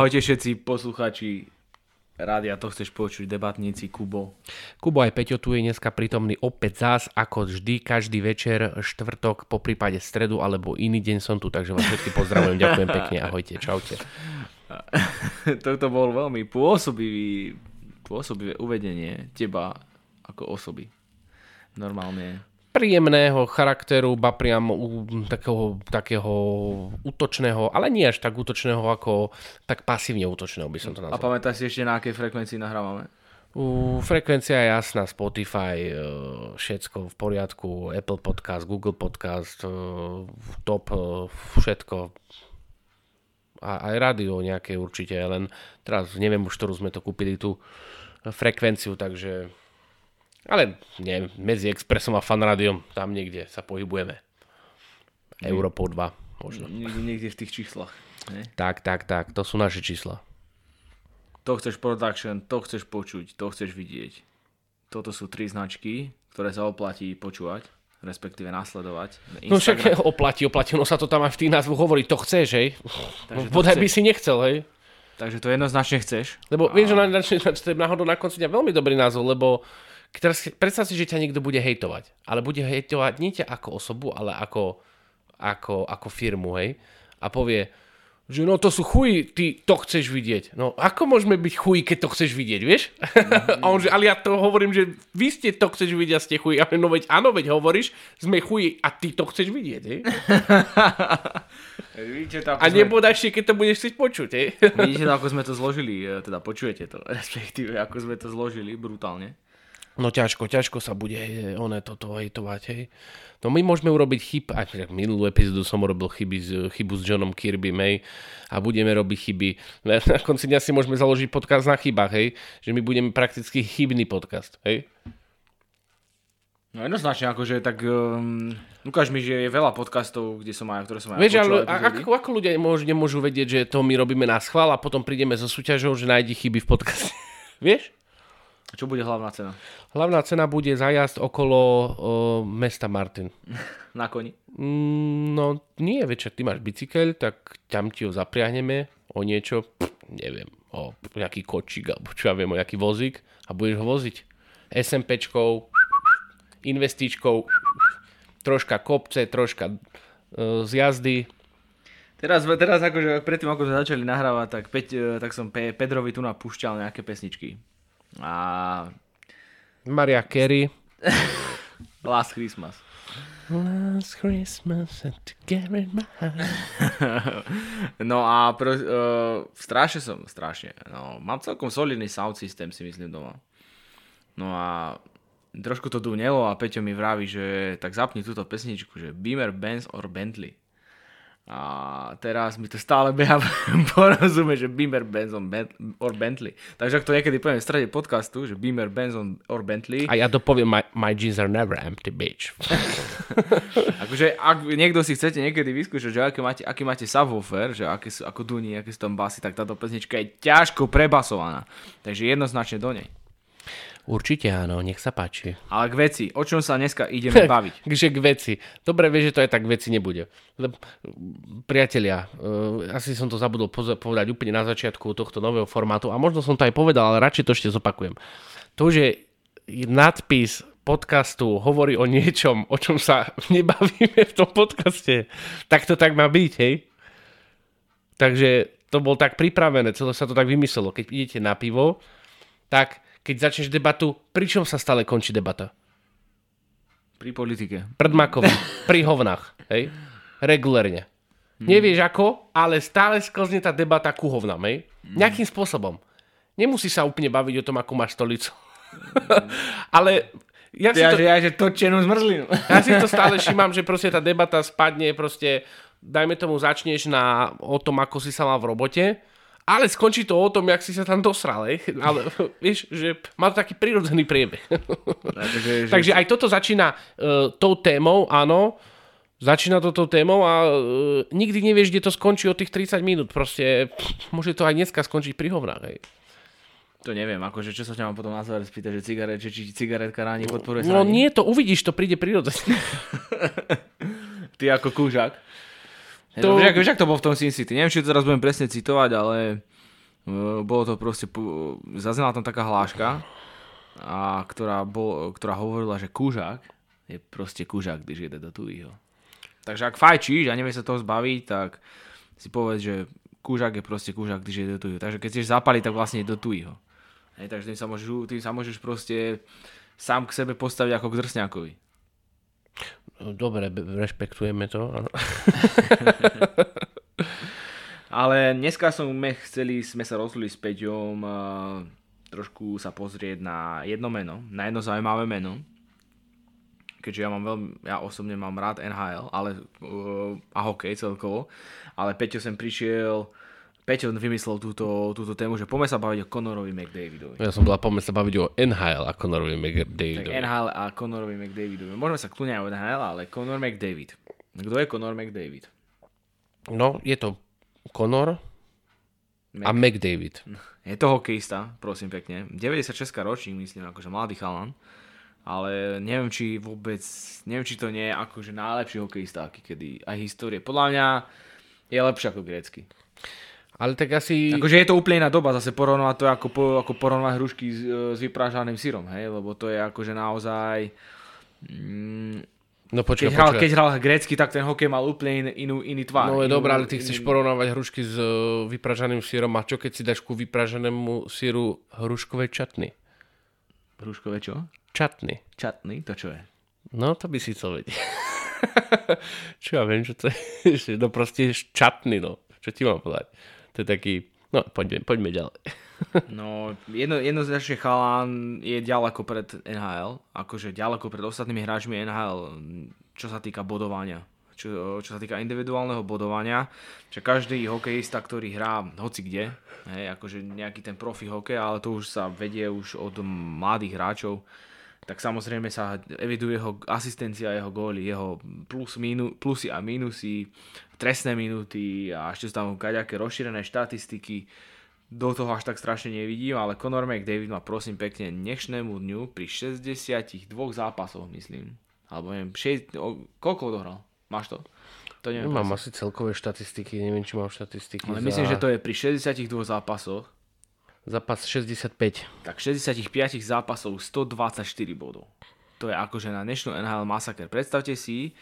Ahojte všetci posluchači rádia, to chceš počuť, debatníci, Kubo. Kubo aj Peťo tu je dneska prítomný opäť zás, ako vždy, každý večer, štvrtok, po prípade stredu alebo iný deň som tu, takže vás všetky pozdravujem, ďakujem pekne, ahojte, čaute. Toto bol veľmi pôsobivý, pôsobivé uvedenie teba ako osoby. Normálne príjemného charakteru, ba priam u, takého, takého útočného, ale nie až tak útočného, ako tak pasívne útočného by som to nazval. A pamätáš si ešte na akej frekvencii nahrávame? U, frekvencia je jasná, Spotify, e, všetko v poriadku, Apple Podcast, Google Podcast, e, top, e, všetko. A aj rádio nejaké určite, len teraz neviem už, ktorú sme to kúpili, tú frekvenciu, takže ale nie, medzi Expressom a Fanrádiom, tam niekde sa pohybujeme. Európou 2 možno. Niekde, niekde v tých číslach. Ne? Tak, tak, tak, to sú naše čísla. To chceš production, to chceš počuť, to chceš vidieť. Toto sú tri značky, ktoré sa oplatí počúvať, respektíve nasledovať. Instagram. No však oplatí, oplatí, no sa to tam aj v tých názvoch hovorí, to chceš, hej? Bodaj by si nechcel, hej? Takže to jednoznačne chceš. Lebo a... vieš, že to je náhodou na konci dňa veľmi dobrý názov, lebo Teraz predstav si, že ťa niekto bude hejtovať. Ale bude hejtovať nie ťa ako osobu, ale ako, ako, ako firmu, hej. A povie, že no to sú chuji, ty to chceš vidieť. No ako môžeme byť chuji, keď to chceš vidieť, vieš? Mm-hmm. a on že, ale ja to hovorím, že vy ste to chceš vidieť a ste chuji. Ale no veď áno, veď hovoríš, sme chuji a ty to chceš vidieť, hej? Vidíte a sme... ešte, keď to budeš chcieť počuť, hej? Vidíte ako sme to zložili, e, teda počujete to, respektíve ako sme to zložili brutálne. No ťažko, ťažko sa bude one toto hejtovať, hej. No my môžeme urobiť chyb, a minulú epizódu som urobil chyby, chybu s Johnom Kirby, hej, a budeme robiť chyby. Na konci dňa si môžeme založiť podcast na chybách, hej, že my budeme prakticky chybný podcast, hej. No jednoznačne, akože tak um, ukáž mi, že je veľa podcastov, kde som aj, ktoré som aj Vieš, ale ako, ako ľudia môžu, nemôžu vedieť, že to my robíme na schvál a potom prídeme so súťažou, že nájdi chyby v podcaste. Vieš? Čo bude hlavná cena? Hlavná cena bude zajazd okolo o, mesta Martin. Na koni? Mm, no nie, večer, ty máš bicykel, tak tam ti ho zapriahneme o niečo, pff, neviem, o nejaký kočík, alebo čo ja viem, o nejaký vozík a budeš ho voziť. SMPčkou, investičkou, troška kopce, troška e, z jazdy. Teraz, teraz akože predtým, ako sme začali nahrávať, tak, Peť, e, tak som Pe- Pedrovi tu napúšťal nejaké pesničky. A... Maria Carey. Last Christmas. Last Christmas and together in my No a pro, uh, strašne som, strašne. No, mám celkom solidný sound systém si myslím doma. No a trošku to dunelo a Peťo mi vraví, že tak zapni túto pesničku, že Beamer, Benz or Bentley. A teraz mi to stále beha porozume, že Beamer, Benson or Bentley. Takže ak to niekedy poviem v strede podcastu, že Beamer, Benson or Bentley. A ja to poviem, my, my jeans are never empty, bitch. akože ak niekto si chcete niekedy vyskúšať, že aký máte, aký máte subwoofer, že aké sú, ako duní, aké sú tam basy, tak táto pesnička je ťažko prebasovaná. Takže jednoznačne do nej. Určite áno, nech sa páči. Ale k veci, o čom sa dneska ideme baviť? že k veci. Dobre vieš, že to aj tak veci nebude. Priatelia, uh, asi som to zabudol povedať úplne na začiatku tohto nového formátu a možno som to aj povedal, ale radšej to ešte zopakujem. To, že nadpis podcastu hovorí o niečom, o čom sa nebavíme v tom podcaste, tak to tak má byť, hej? Takže to bol tak pripravené, celé sa to tak vymyslelo. Keď idete na pivo, tak keď začneš debatu, pričom sa stále končí debata? Pri politike. Pred makom, pri hovnách, hej? Regulérne. Hmm. Nevieš ako, ale stále sklzne tá debata ku hovnám, hej? Hmm. Nejakým spôsobom. Nemusí sa úplne baviť o tom, ako máš stolicu. ale ja, si ja, to, ja že točenú zmrzlinu. ja si to stále všímam, že proste tá debata spadne, proste dajme tomu začneš na, o tom, ako si sa mal v robote ale skončí to o tom, jak si sa tam dosral, ale vieš, že má to taký prirodzený priebeh. Takže, Takže aj toto začína uh, tou témou, áno, začína to tou témou a uh, nikdy nevieš, kde to skončí o tých 30 minút, proste pff, môže to aj dneska skončiť pri hovnách, hej. To neviem, akože čo sa ťa mám potom na záver spýtať, že cigaret, že či cigaretka ráni podporuje No nie, to uvidíš, to príde prirodzene. Ty ako kúžak. To... Však, však to bol v tom Sin City. Neviem, či to teraz budem presne citovať, ale E, bolo to proste, zaznela tam taká hláška, a ktorá, bol, ktorá hovorila, že kúžak je proste kúžak, když jede do tujího. Takže ak fajčíš a nevie sa toho zbaviť, tak si povedz, že kúžak je proste kúžak, když jede do tujího. Takže keď chceš zapaliť, tak vlastne do tujího. Hej, takže tým sa, môžeš, tým sa môžeš proste sám k sebe postaviť ako k drsňakovi. Dobre, rešpektujeme to. Áno. Ale dneska sme chceli, sme sa rozhodli s Peťom trošku sa pozrieť na jedno meno, na jedno zaujímavé meno. Keďže ja mám veľmi, ja osobne mám rád NHL, ale, uh, a hokej celkovo, ale Peťo sem prišiel, Peťo vymyslel túto, túto tému, že poďme sa baviť o Conorovi McDavidovi. Ja som bola, poďme sa baviť o NHL a Conorovi McDavidovi. Tak NHL a Conorovi McDavidovi. Môžeme sa kľúňať o NHL, ale Conor McDavid. Kto je Conor McDavid? No, je to Conor Mac. a McDavid. Je to hokejista, prosím pekne. 96 ročník, myslím, akože mladý chalan. Ale neviem, či vôbec, neviem, či to nie je akože najlepší hokejista, aký kedy aj histórie. Podľa mňa je lepší ako grécky. Ale tak asi... Akože je to úplne iná doba, zase porovnovať to ako, po, ako porovnovať hrušky s, s vyprážaným sírom, hej, lebo to je akože naozaj... Mm, No počkaj, keď, hral, keď hral grécky, tak ten hokej mal úplne inú, iný tvár. No je dobré, ale ty chceš porovnávať hrušky s uh, vypražaným sírom a čo keď si dáš ku vypraženému síru hruškové čatny? Hruškové čo? Čatny. Čatny, to čo je? No to by si chcel vedieť. čo ja viem, čo to je. No proste čatny, no. Čo ti mám povedať? To je taký... No, poďme, poďme ďalej. No, jedno, jednoznačne chalán je ďaleko pred NHL, akože ďaleko pred ostatnými hráčmi NHL, čo sa týka bodovania. Čo, čo sa týka individuálneho bodovania, že každý hokejista, ktorý hrá hoci kde, hej, akože nejaký ten profi hokej, ale to už sa vedie už od mladých hráčov, tak samozrejme sa eviduje jeho asistencia, jeho góly, jeho plus, minu, plusy a minusy, trestné minúty a ešte sú tam kaďaké rozšírené štatistiky, do toho až tak strašne nevidím, ale Conor McDavid má prosím pekne dnešnému dňu pri 62 zápasoch, myslím. Alebo neviem, 6, o, koľko odohral? Máš to? To neviem. Mám asi celkové štatistiky, neviem, či mám štatistiky. Ale za... myslím, že to je pri 62 zápasoch. Zápas 65. Tak 65 zápasov 124 bodov. To je akože na dnešnú NHL masaker. Predstavte si,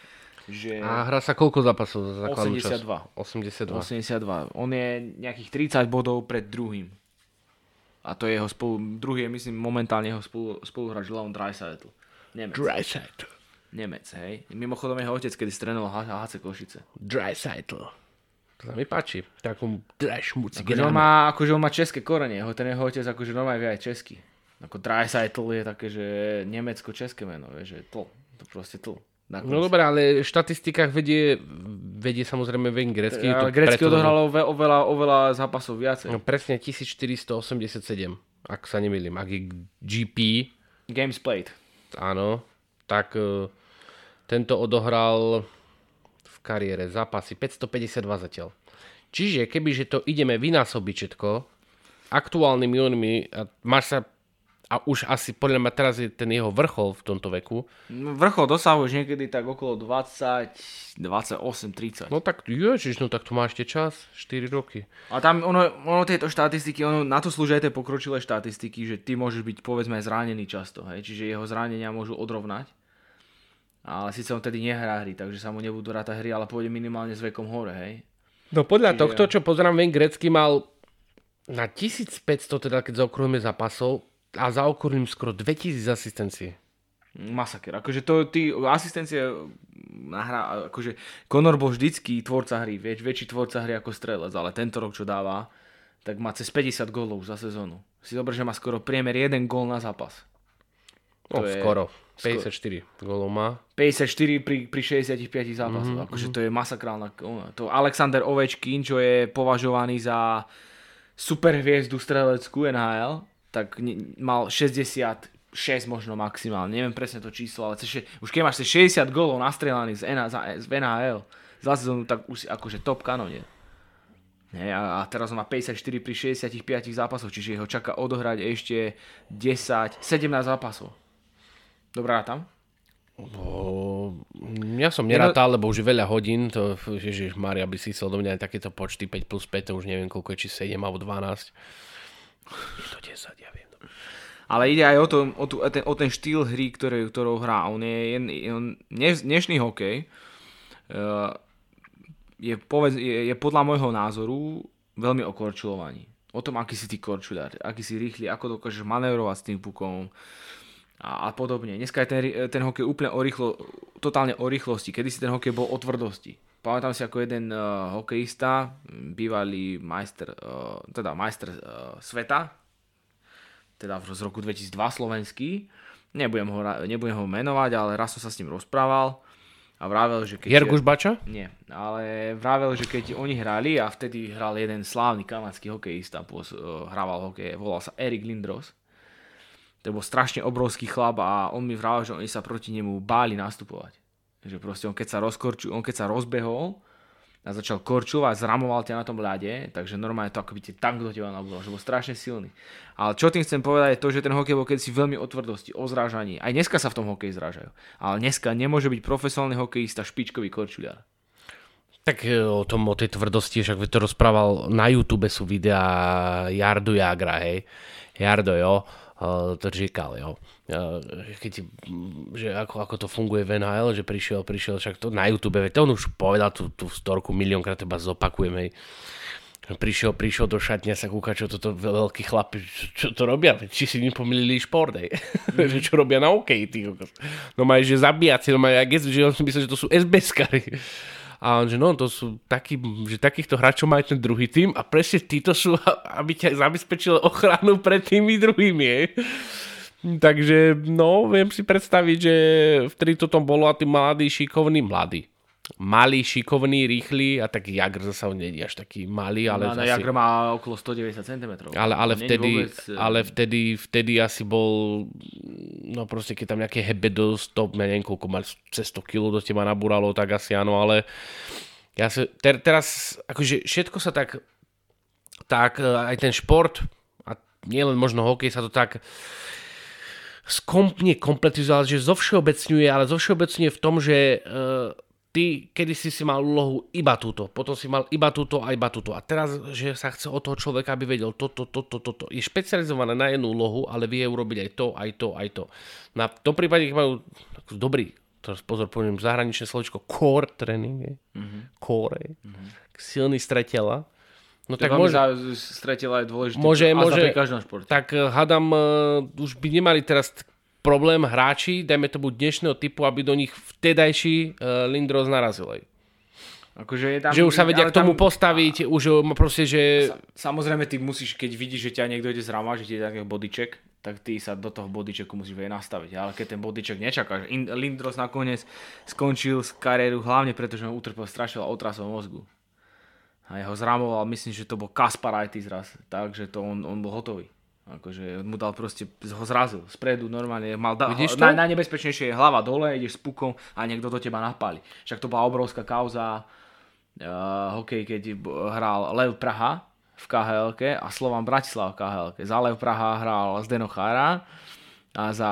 že... A hrá sa koľko zápasov za základnú 82. Čas? 82. 82. On je nejakých 30 bodov pred druhým. A to je jeho spolu, druhý je myslím momentálne jeho spolu, spoluhráč Leon Dreisaitl. Nemec. Dreisaitl. Nemec, hej. Mimochodom jeho otec, kedy strénoval HC Košice. Dreisaitl. To sa mi páči. Takom drašmuci. Akože on má, akože on má české korene. Jeho, ten jeho otec akože normálne vie aj česky. Ako Dreisaitl je také, že nemecko-české meno. Vie, že tl. To proste tl. No dobré, ale v štatistikách vedie, vedie samozrejme ven grecky. Ale grecky odohralo oveľa, oveľa zápasov viacej. No, presne 1487, ak sa nemýlim. Ak je GP... Games played. Áno, tak uh, tento odohral kariére zápasy 552 zatiaľ. Čiže kebyže to ideme vynásobiť všetko, aktuálnymi a máš sa a už asi podľa mňa teraz je ten jeho vrchol v tomto veku. No, vrchol dosahuješ niekedy tak okolo 20, 28, 30. No tak ježiš, no tak tu máš ešte čas, 4 roky. A tam ono, ono tieto štatistiky, ono, na to slúžia aj tie pokročilé štatistiky, že ty môžeš byť povedzme zranený často, hej? čiže jeho zranenia môžu odrovnať. Ale síce on tedy nehrá hry, takže sa mu nebudú rátať hry, ale pôjde minimálne s vekom hore, hej. No podľa čiže... tohto, čo pozerám, Ven Grecky mal na 1500, teda keď zaokrúhame zápasov, a zaokrúhlim skoro 2000 asistencií. Masaker. Akože to, ty, asistencie nahrá, akože Conor bol vždycky tvorca hry, vieš, väčší tvorca hry ako strelec, ale tento rok, čo dáva, tak má cez 50 gólov za sezónu. Si dobre, že má skoro priemer jeden gól na zápas. No, to skoro. 54 gólov má. 54 pri, pri 65 zápasoch. Mm-hmm, akože mm-hmm. to je masakrálna... To Alexander Ovečkin, čo je považovaný za super hviezdu streleckú NHL, tak mal 66 možno maximálne, neviem presne to číslo, ale cez, už keď máš 60 gólov nastrelaných z, z NHL za sezónu, tak už si akože top kanone. Nie, a, a teraz on má 54 pri 65 zápasoch, čiže ho čaká odohrať ešte 10, 17 zápasov. Dobrá tam? O, ja som nerátal, lebo už je veľa hodín, to, ježiš Maria by si chcel do mňa aj takéto počty 5 plus 5, to už neviem koľko je, či 7 alebo 12. Je to 10, ja viem. Ale ide aj o, to, o, tu, o, ten, o ten štýl hry, ktorý, ktorou hrá. On je, je on, dnešný hokej uh, je, povedz, je, je podľa môjho názoru veľmi o korčulovaní. O tom, aký si ty korčulár, aký si rýchly, ako dokážeš manévrovať s tým pukom, a, a podobne. Dneska je ten, ten hokej úplne o rýchlo, totálne o rýchlosti. Kedy si ten hokej bol o tvrdosti. Pamätám si ako jeden uh, hokejista, bývalý majster, uh, teda majster uh, sveta, teda z roku 2002 slovenský. Nebudem ho, nebudem ho menovať, ale raz som sa s ním rozprával a vravel, že keď... Jerguš Bača? Nie, ale vravel, že keď oni hrali a vtedy hral jeden slávny kanadský hokejista, pos, uh, hrával hokej, volal sa Erik Lindros bol strašne obrovský chlap a on mi vravel, že oni sa proti nemu báli nastupovať. Že proste on keď sa rozkorču, on keď sa rozbehol a začal korčovať, zramoval ťa na tom ľade, takže normálne to ako by ti tank do teba nabudol, že bol strašne silný. Ale čo tým chcem povedať je to, že ten hokej bol kedysi veľmi o tvrdosti, o zrážaní. Aj dneska sa v tom hokeji zrážajú. Ale dneska nemôže byť profesionálny hokejista špičkový korčuliar. Tak e, o tom, o tej tvrdosti, však to rozprával, na YouTube sú videá Jardu Jagra, hej. Jardo, jo to říkal, jo. Keď, že ako, ako to funguje v NHL, že prišiel, prišiel, však to na YouTube, veď to on už povedal tú, tú storku miliónkrát, teba zopakujem, hej. Prišiel, prišiel do šatňa sa kúka, čo toto veľký chlap, čo, čo to robia, či si nepomýlili šport, hej. Mm. čo robia na OK, ty No majú, že zabíjaci, no že on si myslel, že to sú SBS-kari. A on, že no, to sú takí, že takýchto hráčov majú ten druhý tým a presne títo sú, aby ťa zabezpečil ochranu pred tými druhými. Je. Takže no, viem si predstaviť, že vtedy to tom bolo a tí mladí, šikovní, mladí malý, šikovný, rýchly a taký Jagr zase on nie je až taký malý, ale... No, no, Jagr má okolo 190 cm. Ale, ale, vtedy, vôbec... Eh, ale vtedy, vtedy asi bol, no proste keď tam nejaké hebedo stop, ja neviem koľko mal cez 100 kg do teba nabúralo, tak asi áno, ale ja sa, ter, teraz, akože všetko sa tak, tak eh, aj ten šport, a nielen možno hokej sa to tak skompne kompletizoval, že zovšeobecňuje, ale zovšeobecňuje v tom, že uh, ty kedy si si mal úlohu iba túto, potom si mal iba túto a iba túto. A teraz, že sa chce od toho človeka, aby vedel toto, toto, toto. Je špecializované na jednu úlohu, ale vie urobiť aj to, aj to, aj to. Na tom prípade, keď majú dobrý, teraz pozor, poviem zahraničné slovičko, core training, mm-hmm. core, mm-hmm. silný stretela, No tak môže, stretela je dôležité. Môže, môže. Tak eh, hadam, uh, už by nemali teraz problém hráči, dajme tomu dnešného typu, aby do nich vtedajší uh, Lindros narazil. Akože je tam, že už sa vedia k tomu tam, postaviť, už proste, že... Samozrejme, ty musíš, keď vidíš, že ťa niekto ide zrámať, že ti je taký bodyček, tak ty sa do toho bodyčeku musíš vedieť nastaviť. Ale keď ten bodyček nečakáš, Lindros nakoniec skončil s kariéru hlavne preto, že ho utrpel strašne otrasov mozgu. A jeho zrámoval, myslím, že to bol Kasparaitis raz, takže to on, on bol hotový. Akože mu dal proste, ho zrazil spredu normálne, mal da- naj, najnebezpečnejšie je hlava dole, ideš s pukom a niekto do teba napáli. Však to bola obrovská kauza uh, hokej, keď hral Lev Praha v khl a Slovan Bratislava v khl Za Lev Praha hral Zdeno Chára a za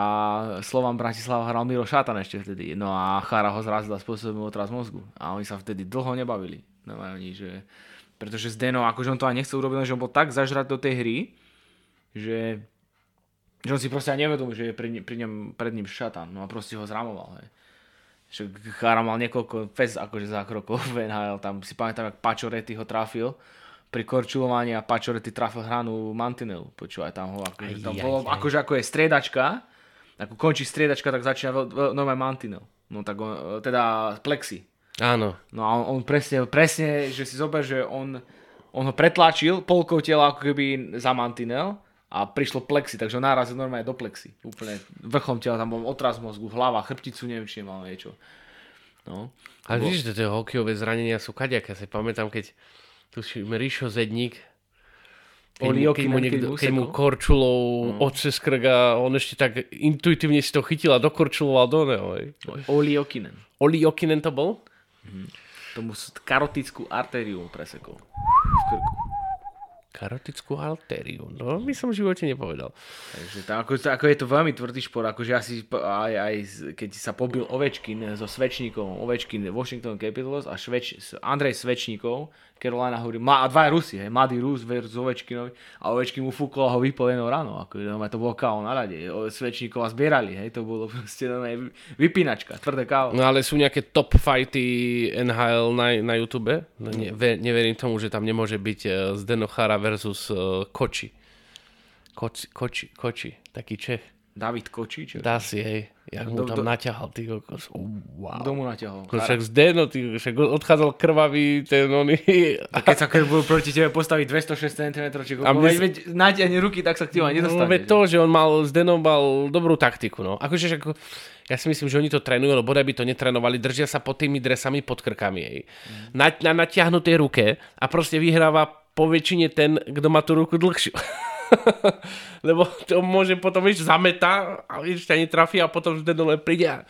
Slovan Bratislava hral Miro Šatan ešte vtedy. No a Chára ho zrazila spôsobom otraz mozgu. A oni sa vtedy dlho nebavili. No, oni, že... Pretože Zdeno, akože on to aj nechcel urobiť, že on bol tak zažrať do tej hry, že, že on si proste aj nevedom, že je pri, pri ňom, pred ním šatan, no a proste ho zramoval, hej. Že Chára mal niekoľko fez akože zákrokov v NHL, tam si pamätám, jak Pačoretti ho trafil pri korčulovaní a Pačoretti trafil hranu Mantinelu, počúvaj tam ho, akože tam bolo, akože ako je striedačka, ako končí striedačka, tak začína veľ, veľ, normálne Mantinel, no tak on, teda Plexi. Áno. No a on, on presne, presne, že si zober, že on, on ho pretlačil polkou tela ako keby za Mantinel a prišlo plexi, takže on nárazil normálne do plexi. Úplne vrchom tela, tam bol otraz mozgu, hlava, chrbticu, neviem, či mal niečo. No. Ale vidíš, že tie hokejové zranenia sú kaďaké. Ja si pamätám, keď tu Ríšo Zedník, keď, mu, keď, mu, niekto, keď mu korčulou mm. odcez krk a on ešte tak intuitívne si to chytil a dokorčuloval do neho. Oli Okinen. Oli Okinen to bol? Mm. Tomu karotickú artériu presekol. Karotickú artériu. No, by som v živote nepovedal. Takže tam, ako, ako, je to veľmi tvrdý šport, akože asi aj, aj keď sa pobil Ovečkin so Svečníkom, Ovečkin Washington Capitals a Šveč, Andrej Svečníkov, Carolina hovorí, má, a dva Rusi, hej, mladý Rus versus Ovečkinovi a Ovečkin mu fúkol a ho vypol jedno ráno, ako to bolo kávo na rade, Svečníkov a zbierali, hej, to bolo proste no, vypínačka, tvrdé kávo. No ale sú nejaké top fighty NHL na, na YouTube? No, ne, neverím tomu, že tam nemôže byť uh, Zdeno Chara versus uh, Koči. Koči, Koči, Koči, taký Čech. David Koči? Čo? Dá si, hej. Jak mu tam do, naťahal, ty kokos. Wow. Kto mu naťahal? No však Zdeno, ty, však odchádzal krvavý ten oný. A keď sa bol proti tebe postaviť 206 cm, či a veď, veď natiahne ruky, tak sa k teba nedostane. No veď to, že on mal, Zdeno mal dobrú taktiku, no. Akože však, ja si myslím, že oni to trénujú, lebo by to netrénovali, držia sa pod tými dresami pod krkami, hej. Mm. Na, na natiahnutej ruke a proste vyhráva po väčšine ten, kto má tú ruku dlhšiu. Lebo to môže potom, vieš, zameta a vieš, ťa netrafí a potom vždy dole príde a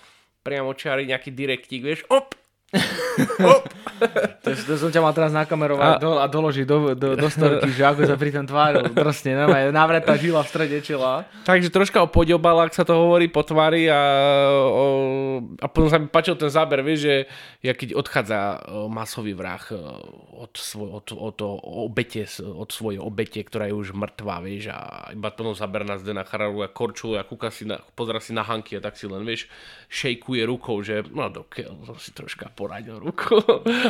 priamo čiari nejaký direktík, vieš, op, to, to som ťa mal teraz nakamerovať a, do, a doložiť do, do, do storky, že ako sa pri tom tváril. Proste, neviem, navretá žila v strede čela. Takže troška o podobal, ak sa to hovorí, po tvári a, o, a potom sa mi páčil ten záber, vieš, že ja keď odchádza masový vrah od, svoj, od, od, od, obete, od svojej obete, ktorá je už mŕtvá, vieš, a iba potom záber na Zdena Charalu a korčuje a kúka si na, pozera si na Hanky a tak si len, vieš, šejkuje rukou, že no dokiaľ, to si troška poradil ruku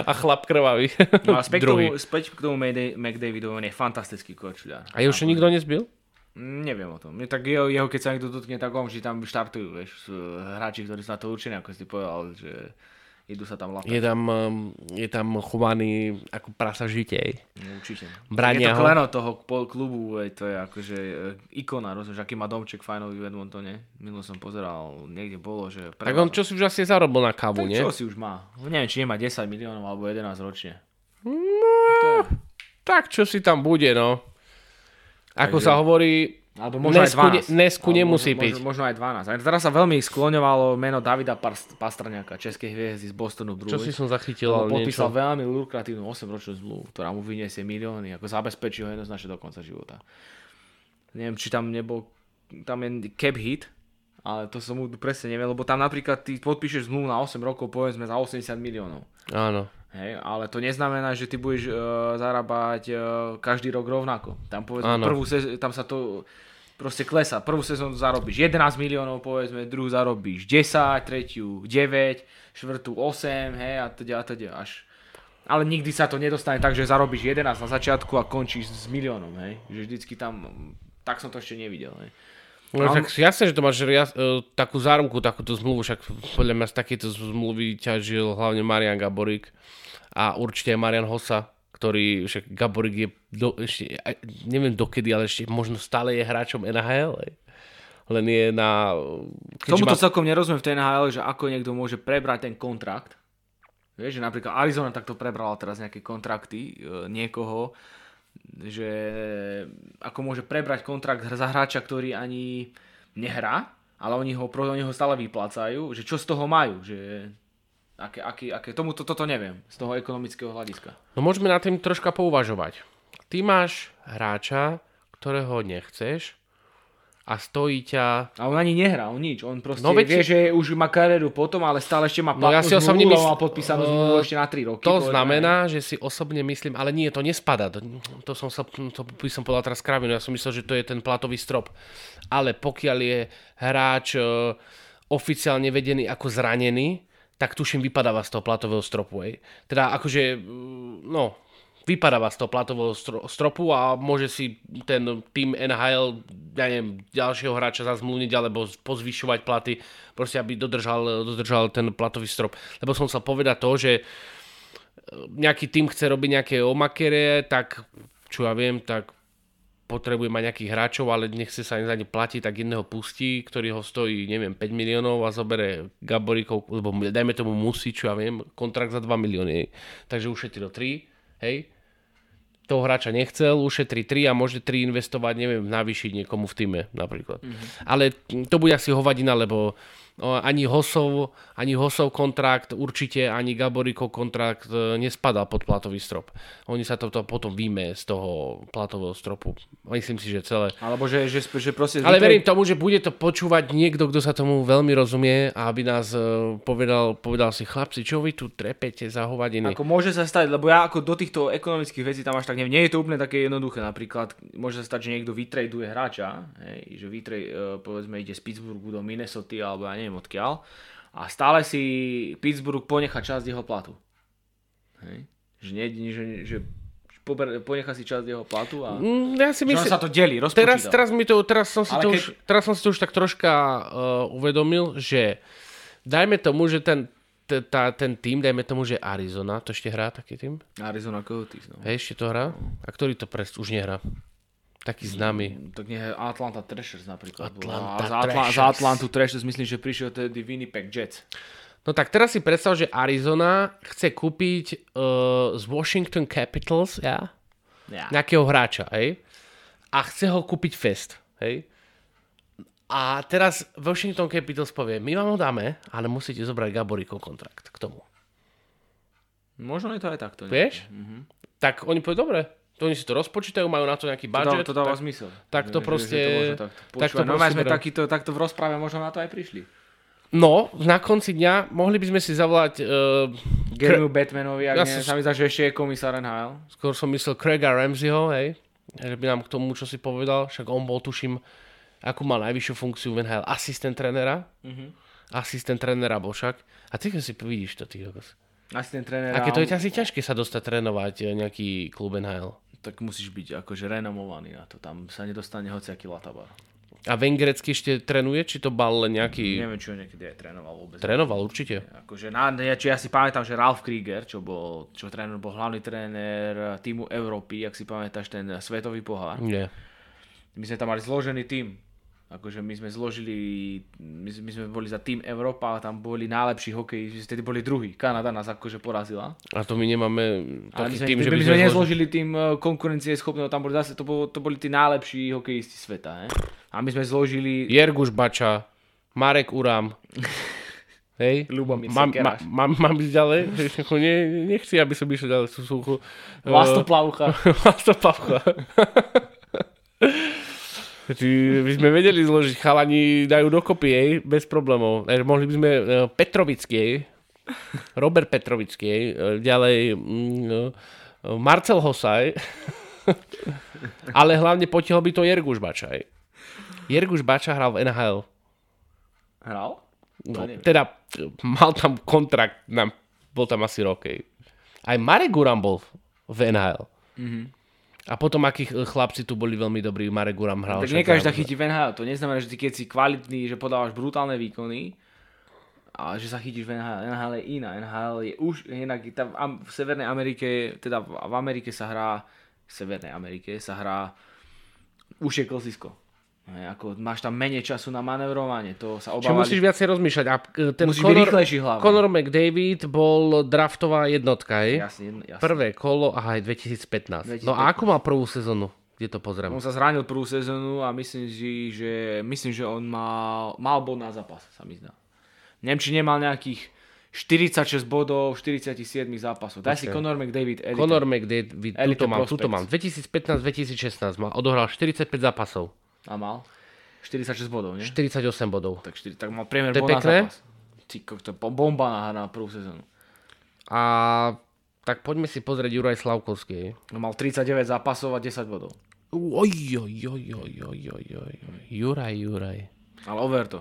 a chlap krvavý. No a späť, k tomu, späť k tomu McDavidovi, on je fantastický kočľar. A je už nikto nezbil? Neviem o tom. Tak jeho, jeho keď sa niekto dotkne, tak on, že tam štartujú, vieš, hráči, ktorí sú na to určení, ako si povedal, že idú sa tam latať. Je tam, um, je tam chovaný ako prasa žitej. No, určite. Brania je to kleno toho klubu, to je akože eh, ikona, rozumieš, aký má domček fajnový v Edmontone. Minul som pozeral, niekde bolo, že... Pre... Tak on čo si už asi zarobil na kávu, tak nie? čo si už má? Neviem, či nemá 10 miliónov alebo 11 ročne. No, tak čo si tam bude, no. Ako Takže... sa hovorí, alebo možno Nesku, aj 12. Nesku nemusí možno, piť. Možno, možno aj 12. A teraz sa veľmi skloňovalo meno Davida Pastrňáka, českej hviezdy z Bostonu Bruins. Čo si som zachytil, ale podpísal niečo. veľmi lukratívnu 8-ročnú zmluvu, ktorá mu vyniesie milióny, ako zabezpečí ho jednoznačne do konca života. Neviem, či tam nebol, tam je cap hit, ale to som mu presne neviem, lebo tam napríklad ty podpíšeš zmluvu na 8 rokov, povedzme za 80 miliónov. Áno. Hej, ale to neznamená, že ty budeš uh, zarábať uh, každý rok rovnako. Tam povedzme, prvú sez- tam sa to proste klesa. Prvú sezónu zarobíš 11 miliónov, povedzme, druhú zarobíš 10, tretiu 9, štvrtú 8, hej, a teda, a teda, až ale nikdy sa to nedostane tak, že zarobíš 11 na začiatku a končíš s miliónom, hej. Že vždycky tam, tak som to ešte nevidel, hej. No, však jasne, že to máš jas, uh, takú zárumku, takúto zmluvu, však podľa mňa z takéto zmluvy ťažil hlavne Marian Gaborik a určite aj Marian Hosa ktorý, však Gaborik je, do, ešte, neviem dokedy, ale ešte možno stále je hráčom NHL. Len je na... Tomu to má... celkom nerozumiem v tej NHL, že ako niekto môže prebrať ten kontrakt. Vieš, že napríklad Arizona takto prebrala teraz nejaké kontrakty e, niekoho, že ako môže prebrať kontrakt za hráča, ktorý ani nehrá, ale oni ho, oni ho stále vyplácajú, že čo z toho majú, že Aké, aké, aké, tomu to, toto neviem, z toho ekonomického hľadiska. No môžeme na tým troška pouvažovať. Ty máš hráča, ktorého nechceš a stojí ťa... A on ani nehrá, on nič. On proste no, veď... vie, že už má kariéru potom, ale stále ešte má platnú no, ja si osobne mysl... podpísanú zmluvu ešte na 3 roky. To povedzme. znamená, že si osobne myslím, ale nie, to nespada. To, to som sa, to by som povedal teraz kravinu, ja som myslel, že to je ten platový strop. Ale pokiaľ je hráč uh, oficiálne vedený ako zranený, tak tuším vypadáva z toho platového stropu. Hej. Teda akože, mm, no, vypadáva z toho platového stropu a môže si ten tým NHL, ja neviem, ďalšieho hráča zazmluvniť alebo pozvyšovať platy, proste aby dodržal, dodržal ten platový strop. Lebo som sa povedať to, že e, nejaký tým chce robiť nejaké omakere, tak čo ja viem, tak potrebuje mať nejakých hráčov, ale nechce sa za ne platiť, tak jedného pustí, ktorý ho stojí, neviem, 5 miliónov a zobere Gaborikov, lebo dajme tomu musí, čo ja viem, kontrakt za 2 milióny. Takže ušetril 3, hej. Toho hráča nechcel, ušetrí 3 a môže 3 investovať, neviem, navýšiť niekomu v týme napríklad. Mm-hmm. Ale to bude asi hovadina, lebo No, ani Hosov, ani Hosov kontrakt, určite ani Gaborikov kontrakt e, nespadal pod platový strop. Oni sa to, to potom víme z toho platového stropu. Myslím si, že celé. Alebo že, že, že proste... Ale verím tomu, že bude to počúvať niekto, kto sa tomu veľmi rozumie a aby nás e, povedal, povedal si, chlapci, čo vy tu trepete za hovadiny? Ako môže sa stať, lebo ja ako do týchto ekonomických vecí tam až tak neviem. Nie je to úplne také jednoduché. Napríklad môže sa stať, že niekto vytraduje hráča, hej, že vytrej, e, povedzme ide z Pittsburghu do Minnesota alebo ja neviem odkiaľ a stále si Pittsburgh ponecha časť jeho platu. Hej. Že, nie, že, že ponecha si časť jeho platu a Mm, ja si že myslím, sa to delí, teraz, teraz, mi to, teraz, som si Ale to keď- už, teraz som si to už tak troška uh, uvedomil, že dajme tomu, že ten, t- tá, ten tým, dajme tomu, že Arizona, to ešte hrá taký tým? Arizona Coyotes, no. Hej, ešte to hrá? A ktorý to pres už nehrá? Taký známy. Tak nie, Atlanta Thrashers napríklad. bola. Atlanta a za, Atla- Thrashers. za Atlantu Thrashers myslím, že prišiel tedy Winnipeg Jets. No tak teraz si predstav, že Arizona chce kúpiť uh, z Washington Capitals, ja? Ja. nejakého hráča, hej? A chce ho kúpiť Fest, hej? A teraz Washington Capitals povie, my vám ho dáme, ale musíte zobrať Gaborikov kontrakt k tomu. Možno je to aj takto. Vieš? Tak oni povedia, dobre, to oni si to rozpočítajú, majú na to nejaký To, dáva, budget. to dáva tak, zmysel. tak to Že- proste- Že to môže takto. tak normálne proste sme takýto, takto v rozprave možno na to aj prišli. No, na konci dňa mohli by sme si zavolať, uh, Garymu Batmanovi, ak Ja nie, som- sa že ešte je komisár NHL. skôr som myslel Craiga Ramseyho, hej, že by nám k tomu, čo si povedal, však on bol, tuším, akú mal najvyššiu funkciu v NHL, asistent trénera. Mhm. Asistent trénera bol však. A ty si vidíš to, ty kokos. Asistent trénera. Aké to je asi ťažké sa dostať trénovať e, nejaký klub NHL. Tak musíš byť akože renomovaný na to. Tam sa nedostane hociaký latabar. A Vengerecký ešte trénuje, či to bal nejaký... Neviem, či ho niekedy aj trénoval vôbec. Trénoval určite. Akože na, ja, či ja si pamätám, že Ralph Krieger, čo bol, čo tréner, bol hlavný tréner týmu Európy, ak si pamätáš ten svetový pohár. Nie. My sme tam mali zložený tým. Akože my sme zložili, my, sme- my sme boli za tým Európa tam boli najlepší hokeji, vtedy boli druhý. Kanada nás akože porazila. A to my nemáme my taký sme, tým, my, že my by sme sme zložili... nezložili tým eh, konkurencie schopného, tam boli zase, to, bolo, to boli tí najlepší hokejisti sveta. He? A my sme zložili Jerguš Bača, Marek Uram. Hej? Ľubomír mám, Sekeráš. mám, mám ísť ďalej? Nie, nechci, aby som išiel ďalej. Sú, sú, Vlasto Plavcha. Vlasto Pavcha. Či by sme vedeli zložiť, chalani dajú dokopy, jej, bez problémov. Eh, Mohli by sme eh, Petrovický, jej, Robert Petrovický, eh, ďalej mm, Marcel Hosaj, ale hlavne potiahol by to Jerguš Bača. jej. Jerguš Bača hral v NHL. Hral? No, teda mal tam kontrakt, na, bol tam asi rok. jej. Aj Marek Guram bol v NHL. A potom akí ch- chlapci tu boli veľmi dobrí, Marek Guram hral. Tak nie každá chytí v NHL. To neznamená, že ty keď si kvalitný, že podávaš brutálne výkony, a že sa chytíš v NHL. NHL je iná. NHL je už inak, tam v, Severnej Amerike, teda v, v Amerike sa hrá, v Severnej Amerike sa hrá už je klasisko. Ako máš tam menej času na manevrovanie, to sa Čiže obávali. musíš viacej rozmýšľať. A e, ten Musíš byť rýchlejší hlavne. Conor McDavid bol draftová jednotka, hej? Jasne, jasne. Prvé kolo, aha, aj 2015. No a 2015. ako mal prvú sezónu? Kde to pozriem? On sa zranil prvú sezónu a myslím si, že, myslím, že on mal, mal bod na zápas, sa mi zdá. Či nemal nejakých 46 bodov v 47 zápasov. Daj si Počkaj. Conor McDavid edit. Conor McDavid, Elite tuto mám, tuto mám. 2015-2016 mal, odohral 45 zápasov. A mal 46 bodov, nie? 48 bodov. Tak, 4, tak mal priemer To je pekné. zápas. Ty, to je bomba na, na prvú sezónu. A tak poďme si pozrieť Juraj Slavkovský. On mal 39 zápasov a 10 bodov. Oj, oj, oj, oj, oj, oj, oj. Juraj, Juraj. Ale over to.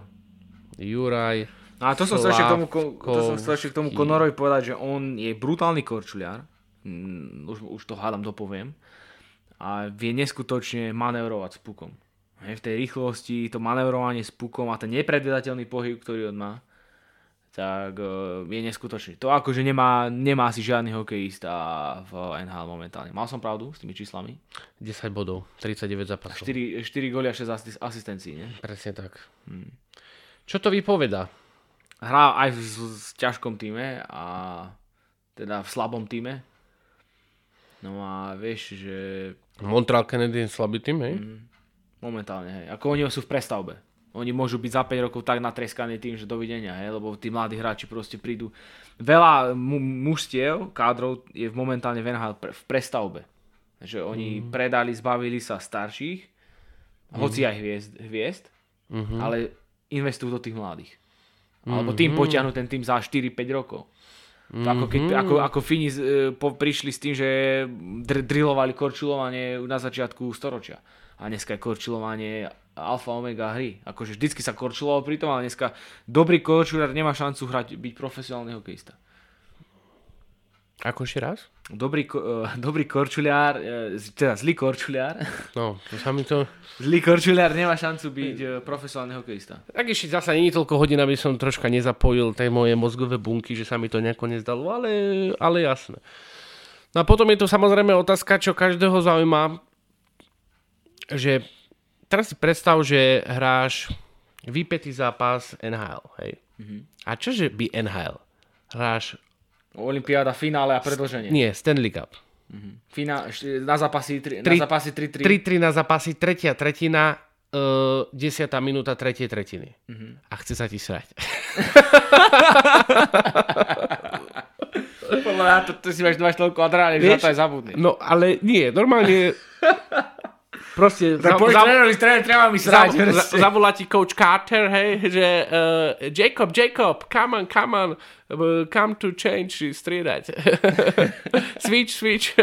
Juraj. No a to som ešte k tomu, to som chcel ešte k tomu. Conorovi povedať, že on je brutálny korčuliar. Mm, Už, už to hádam dopoviem. A vie neskutočne manevrovať s pukom. V tej rýchlosti, to manevrovanie s pukom a ten nepredvedateľný pohyb, ktorý on má, tak uh, je neskutočný. To akože nemá, nemá asi žiadny hokejista v NHL momentálne. Mal som pravdu s tými číslami? 10 bodov, 39 zápasov. 4, 4 góly a 6 asi- asistencií, ne? Presne tak. Hmm. Čo to vypoveda? Hrá aj v, v, ťažkom týme a teda v slabom týme. No a vieš, že Montreal Canadiens slabý tým, hej? Momentálne, hej, ako oni sú v prestavbe. oni môžu byť za 5 rokov tak natreskaní tým, že dovidenia, hej, lebo tí mladí hráči proste prídu. Veľa mu- mužstiev, kádrov je momentálne v NHL pre- v prestavbe. Že oni mm. predali, zbavili sa starších, mm. hoci aj hviezd, hviezd mm-hmm. ale investujú do tých mladých. Alebo tým potiahnu ten tým za 4-5 rokov. To ako, keď, ako, ako Fini e, po, prišli s tým, že dr- drillovali korčulovanie na začiatku storočia. A dneska je korčulovanie alfa omega hry. Akože vždycky sa korčuloval pri tom, ale dneska dobrý korčulár nemá šancu hrať, byť profesionálny hokejista. Ako ešte raz? Dobrý, uh, dobrý korčuliár, uh, teda zlý korčuliár, No, to sa mi to... zlý korčuliár nemá šancu byť uh, profesionálny hokejista. Tak ešte zasa nie je toľko hodín, aby som troška nezapojil tie moje mozgové bunky, že sa mi to nejako nezdalo, ale, ale jasné. No a potom je tu samozrejme otázka, čo každého zaujíma, že teraz si predstav, že hráš vypetý zápas NHL, hej. Mm-hmm. A čože by NHL? Hráš, Olympiáda, finále a predlženie. nie, Stanley Cup. Finá, št- na zápasy, tri, Tri- na zápasy 3-3. 3-3 na zápasy, tretia tretina, uh, desiatá minúta tretej tretiny. A chce sa ti srať. Podľa mňa to, to si máš, máš toľko adrenálu, že to aj zabudneš. No ale nie, normálne proste Tak povieš trénerovi, tréner, treba mi srať. Proste. za- zavolá ti coach Carter, hej, že uh, Jacob, Jacob, come on, come on, uh, come to change, striedať. switch, switch.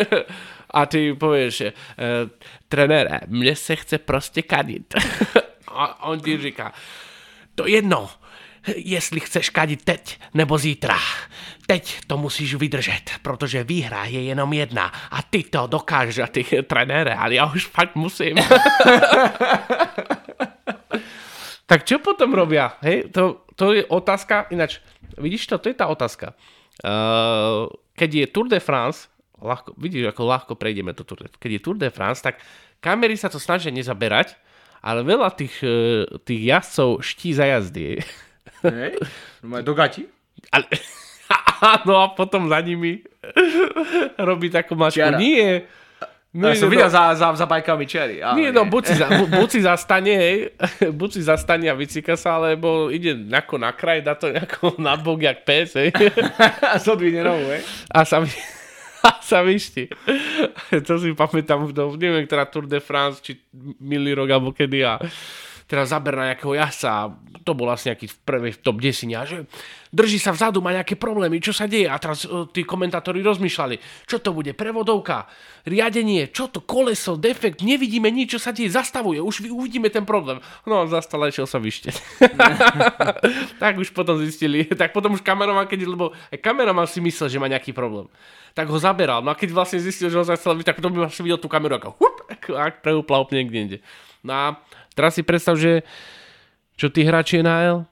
A ty povieš, uh, trenére, mne se chce prostě kadit. A on ti říká, to jedno, jestli chceš kadit teď nebo zítra. Teď to musíš vydržet, protože výhra je jenom jedna a ty to dokážeš a ty trenére, ale já už fakt musím. tak čo potom robia? Hej, to, to je otázka, ináč, vidíš to, to je tá otázka. Uh, keď je Tour de France, ľahko, vidíš, ako ľahko prejdeme to Tour de Keď je Tour de France, tak kamery sa to snažia nezaberať, ale veľa tých, eh, tých jazdcov ští za jazdy. Hej, normálne do gati. Ale, áno, a potom za nimi robí takú mačku. Čiara. Nie. No, ja som videl za, za, za bajkami čery. Ale Nie, no, buď si, za, bu, buď si zastane, hej, buď si zastane a vycíka sa, alebo ide ako na kraj, dá to nejako na bok, jak pes, hej. A zodvihne nohu, hej. A sa, vy, a sa vyšti. To si pamätám, do, neviem, ktorá Tour de France, či milý rok, alebo kedy a teraz zaber na nejakého jasa a to bol asi nejaký v prvej top 10 a že drží sa vzadu, má nejaké problémy, čo sa deje a teraz uh, tí komentátori rozmýšľali, čo to bude, prevodovka, riadenie, čo to, koleso, defekt, nevidíme nič, čo sa deje, zastavuje, už uvidíme ten problém. No, zastal, išiel sa vyšteť. tak už potom zistili, tak potom už kameraman, keď, lebo aj kameraman si myslel, že má nejaký problém, tak ho zaberal. No a keď vlastne zistil, že ho byť, tak potom by asi videl tú kameru ako hup, ako, ako úplne niekde. No a teraz si predstav, že čo tí hráči NHL,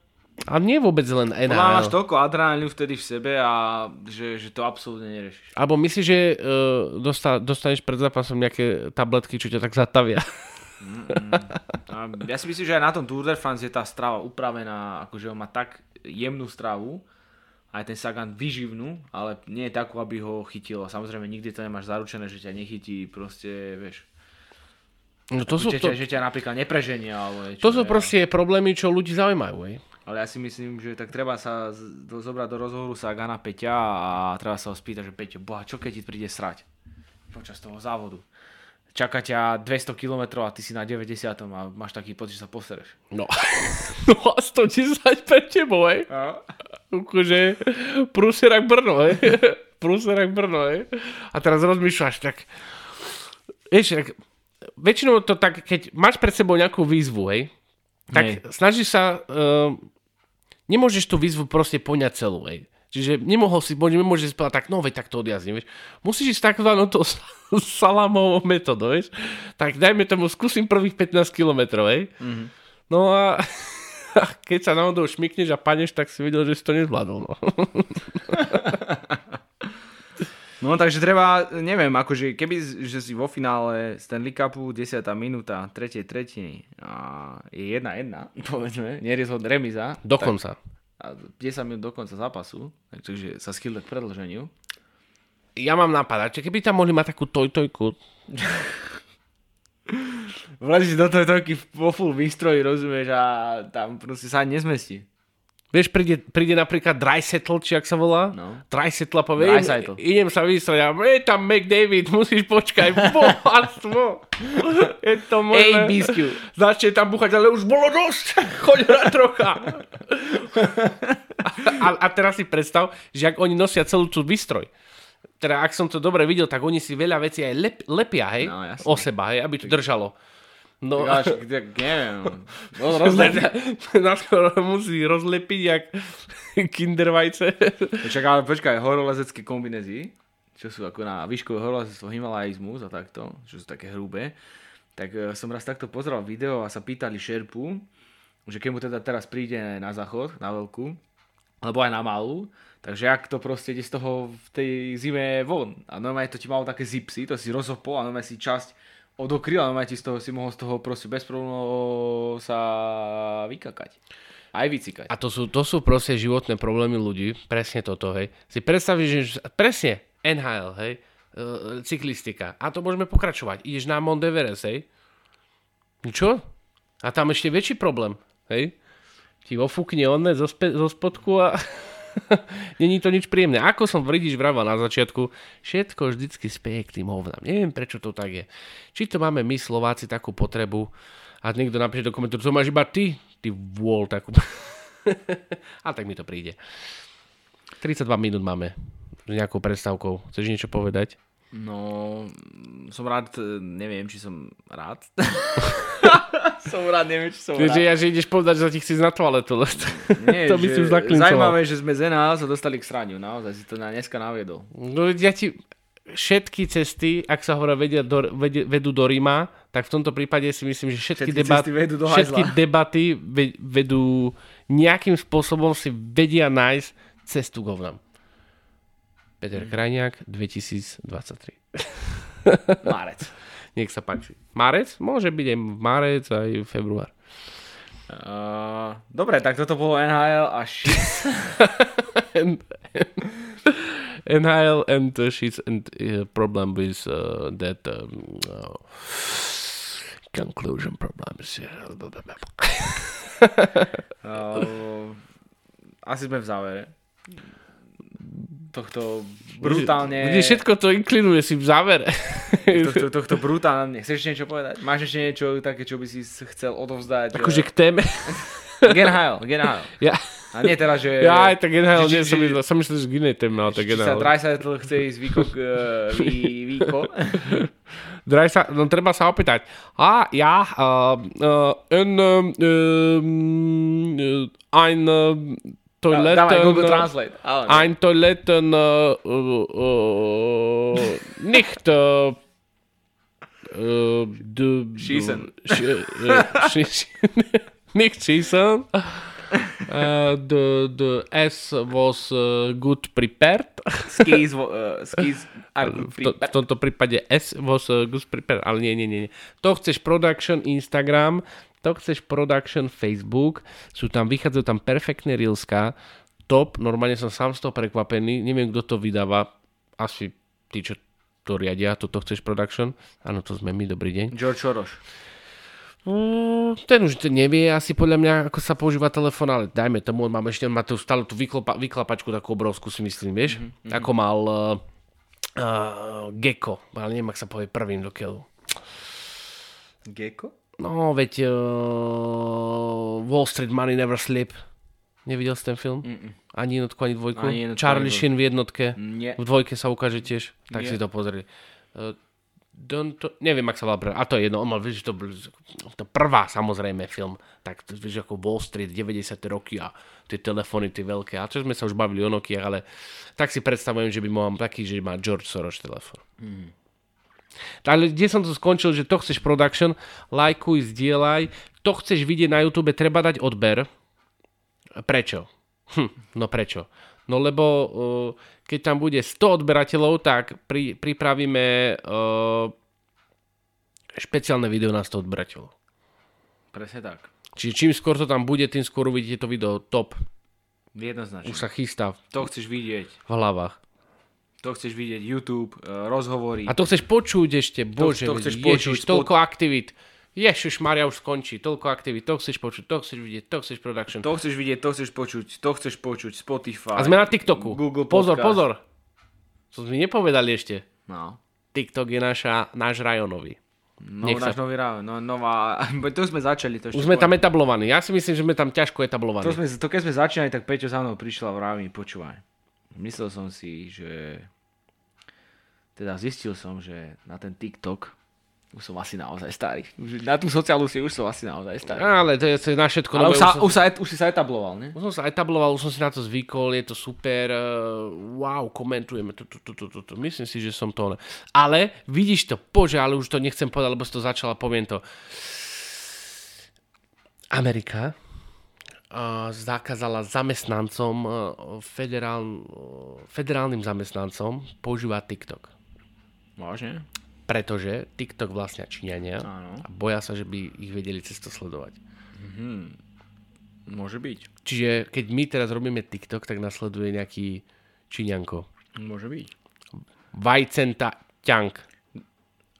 a nie vôbec len mňa máš NHL. toľko adrenalínu vtedy v sebe a že, že to absolútne neriešiš. Alebo myslíš, že uh, dosta, dostaneš pred zápasom nejaké tabletky, čo ťa tak zatavia? A ja si myslím, že aj na tom Tour de France je tá strava upravená, akože on má tak jemnú stravu, aj ten Sagan vyživnú, ale nie je takú, aby ho chytilo. Samozrejme, nikdy to nemáš zaručené, že ťa nechytí, proste, vieš, No to sú, že, to, že ťa napríklad nepreženie, alebo niečo. to sú proste problémy, čo ľudí zaujímajú. Hej. Ale ja si myslím, že tak treba sa do, zobrať do rozhovoru Sagana Peťa a treba sa ho spýtať, že Peťo, boha, čo keď ti príde srať počas toho závodu? Čaká ťa 200 km a ty si na 90 a máš taký pocit, že sa posereš. No. no a 110 pre tebou, hej. Akože prúserak Brno, hej. prúserak Brno, hej. A teraz rozmýšľaš, tak... Vieš, tak väčšinou to tak, keď máš pred sebou nejakú výzvu, hej, tak Hej. snažíš sa... Uh, nemôžeš tú výzvu proste poňať celú, hej. Čiže nemohol si, nemôžeš si povedať, tak no veď tak to odjazdím, vieš. Musíš ísť takzvanou to salámovou metodou, vieš. Tak dajme tomu, skúsim prvých 15 kilometrov, hej. Mm-hmm. No a keď sa náhodou šmikneš a padneš, tak si videl, že si to nezvládol, no. No takže treba, neviem, akože keby že si vo finále Stanley Cupu 10. minúta 3. tretiny a je 1-1, povedzme, nerezhod remiza. Dokonca. Tak, a 10 minút do konca zápasu, takže sa skýle k predlženiu. Ja mám nápad, že keby tam mohli mať takú tojtojku, vlezíš do taký vo full výstroji, rozumieš, a tam proste sa nezmestí. Vieš, príde, príde napríklad Drysettle, či ak sa volá? No. Drysettle a povie, idem, idem sa vystroť a je tam McDavid, musíš počkať, bohatstvo. Je to Ej, možné. biscuit. Začne tam buchať, ale už bolo dosť. Choď hrať trocha. A, a teraz si predstav, že ak oni nosia celú tú výstroj, teda ak som to dobre videl, tak oni si veľa vecí aj lep, lepia, hej, No, jasne. o seba, hej, aby to držalo. No, však, tak neviem. No, rozleť. Naskôr musí rozlepiť jak kindervajce. Však ale počkaj, horolezecké kombinézy, čo sú ako na výškové horolezectvo Himalajizmus a takto, čo sú také hrubé, tak e, som raz takto pozeral video a sa pýtali šerpu, že keď mu teda teraz príde na záchod, na veľkú, alebo aj na malú, takže ak to proste ide z toho v tej zime von. A normálne to ti malo také zipsy, to si rozhopol a normálne si časť odokryl a normálne ti z toho si mohol z toho proste bez problémov sa vykakať. Aj vycikať. A to sú, to sú proste životné problémy ľudí, presne toto, hej. Si predstavíš, že presne NHL, hej, e, cyklistika. A to môžeme pokračovať. Ideš na Mount Everest, hej. Čo? A tam ešte väčší problém, hej. Ti ofúkne onne zo, spe, zo spodku a není to nič príjemné. Ako som Vridiš vraval na začiatku, všetko vždycky speje k tým hovnám. Neviem, prečo to tak je. Či to máme my Slováci takú potrebu a niekto napíše do komentáru, to máš iba ty, ty vôľ takú. a tak mi to príde. 32 minút máme s nejakou predstavkou. Chceš niečo povedať? No, som rád, neviem, či som rád. som rád, neviem, či som Že, rád. ja, že ideš povedať, že ti chci na toaletu. ale to- Nie, to by si že už zaklincoval. Zaujímavé, že sme z NHL sa dostali k sraniu, naozaj si to na dneska naviedol. No ja ti... Všetky cesty, ak sa hovorí, vedia do, vedú do Ríma, tak v tomto prípade si myslím, že všetky, Všetky debat, vedú do všetky debaty ve, vedú nejakým spôsobom si vedia nájsť cestu k hovnám. Peter Krajniak, 2023. Márec. Nech sa páči. Marec? Môže byť aj marec, aj február. Uh, dobre, tak toto bolo NHL a shit. NHL and uh, she's and uh, problem with uh, that um, uh, conclusion problems. Uh, asi sme v závere. Tohto brutálne... Kde všetko to inklinuje si v závere. Tohto, tohto brutálne... Chceš niečo povedať? Máš ešte niečo také, čo by si chcel odovzdať? akože k téme. Genheil, Genheil. ja, A nie teraz, že... ja aj tak že- nie, som, myslel, som myslel, že k inej téme, ale tak či sa. Dreisaitl chce ísť výko, k, uh, vý, výko. Draj sa, no treba sa opýtať. A ja, uh, uh, en, um, ein uh, toilet, Dávaj Google uh, Translate. Ale, Ein Toiletten uh, uh, uh, nicht uh, uh, de, Schießen. Sch, uh, schießen. nicht schießen. Uh, the, S was uh, good prepared. skis, uh, skis are good to, v prepared. tomto prípade S was good prepared. Ale nie, nie. nie. To chceš production Instagram, to chceš production Facebook, sú tam, vychádzajú tam perfektné reelska, top, normálne som sám z toho prekvapený, neviem, kto to vydáva, asi tí, čo to riadia, toto chceš production, áno, to sme my, dobrý deň. George Soros. Mm, ten už nevie asi podľa mňa, ako sa používa telefón, ale dajme tomu, on má ešte, on má tu stále tú vyklopa, vyklapačku takú obrovskú si myslím, vieš, mm-hmm. ako mal uh, uh, Gecko, ale neviem, ak sa povie prvým do keľu. Gecko? No, veď uh, Wall Street Money Never Sleep. Nevidel si ten film? Mm-mm. Ani jednotku, ani dvojku? Ani jednotku, Charlie ani. Sheen v jednotke. Nie. V dvojke sa ukáže tiež. Tak Nie. si to pozri. Uh, don't, to, neviem, ak sa volá. A to je jedno. On mal, vieš, to, to prvá samozrejme film. Tak vieš, ako Wall Street, 90. roky a tie telefóny, tie veľké. A čo sme sa už bavili o Nokia, ale tak si predstavujem, že by mohol taký, že má George Soros telefón. Ale kde som to skončil, že to chceš production, lajkuj, zdieľaj, to chceš vidieť na YouTube, treba dať odber. Prečo? Hm, no prečo? No lebo uh, keď tam bude 100 odberateľov, tak pri, pripravíme uh, špeciálne video na 100 odberateľov. Presne tak. Čiže čím skôr to tam bude, tým skôr uvidíte to video top. Jednoznačne. Už sa chystá To chceš vidieť. v hlavách. To chceš vidieť YouTube, uh, rozhovory. A to chceš počuť ešte, bože, to chceš ježiš, počuť, toľko aktivít. Ježiš Maria už skončí, toľko aktivít, to chceš počuť, to chceš vidieť, to chceš production. To chceš vidieť, to chceš počuť, to chceš počuť, Spotify. A sme na TikToku. Google pozor, Podcast. pozor. To sme nepovedali ešte. No. TikTok je naša, náš rajonový. No, Nech náš sa- nový rád, no, nová, to sme začali. To Už sme tam etablovaní. Ja si myslím, že sme tam ťažko etablovaní. To, sme, to keď sme začínali, tak Peťo za mnou prišla v rámi, počúvaj. Myslel som si, že... Teda zistil som, že na ten TikTok už som asi naozaj starý. Už na tú sociálnu si už som asi naozaj starý. Ale to je, to je na všetko. Ale nové. už, sa, už, sa, už si sa etabloval, ne? už som sa etabloval, už som si na to zvykol, je to super, uh, wow, komentujeme to, to, to, to, to, to. Myslím si, že som to... Ale vidíš to, bože, ale už to nechcem povedať, lebo si to začala, poviem to. Amerika uh, zakázala zamestnancom, uh, federál, uh, federálnym zamestnancom používať TikTok. Vážne? Pretože TikTok vlastnia Číňania Áno. a boja sa, že by ich vedeli cez to sledovať. Môže byť. Čiže keď my teraz robíme TikTok, tak nasleduje nejaký Číňanko. Môže byť. Vajcenta ťank.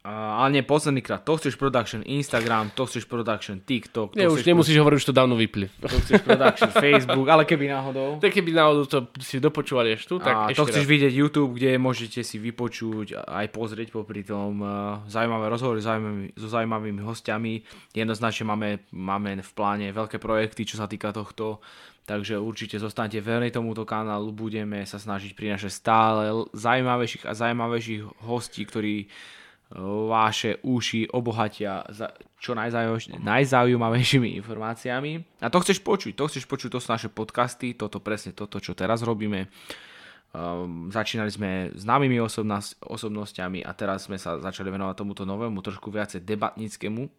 A, ale nie, posledný krát. To chceš production Instagram, to chceš production TikTok, to Nie, už nemusíš hovoriť, už to dávno vypli. pro- to chceš production Facebook, ale keby náhodou. Tak keby náhodou to si dopočúvali až tu, tak a to chceš raz. vidieť YouTube, kde môžete si vypočuť aj pozrieť popri tom uh, zaujímavé rozhovory s zaujímavými, so zaujímavými hostiami. Jednoznačne máme, máme v pláne veľké projekty, čo sa týka tohto, takže určite zostaňte verní tomuto kanálu, budeme sa snažiť prinašať stále zaujímavejších a zaujímavejších hostí, ktorí uh, vaše uši obohatia za čo najzaujímav- najzaujímavejšími informáciami. A to chceš počuť, to chceš počuť, to sú naše podcasty, toto presne toto, čo teraz robíme. Um, začínali sme známymi osobnás, osobnosťami a teraz sme sa začali venovať tomuto novému, trošku viacej debatníckému uh,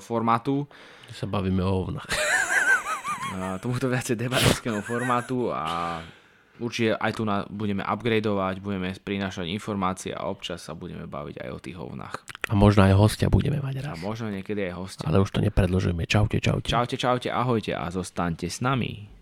formátu, Sa bavíme o hovnách. uh, tomuto viacej debatníckému formátu a určite aj tu na, budeme upgradeovať, budeme prinášať informácie a občas sa budeme baviť aj o tých hovnách. A možno aj hostia budeme mať A raz. možno niekedy aj hostia. Ale už to nepredložujeme. Čaute, čaute. Čaute, čaute, ahojte a zostaňte s nami.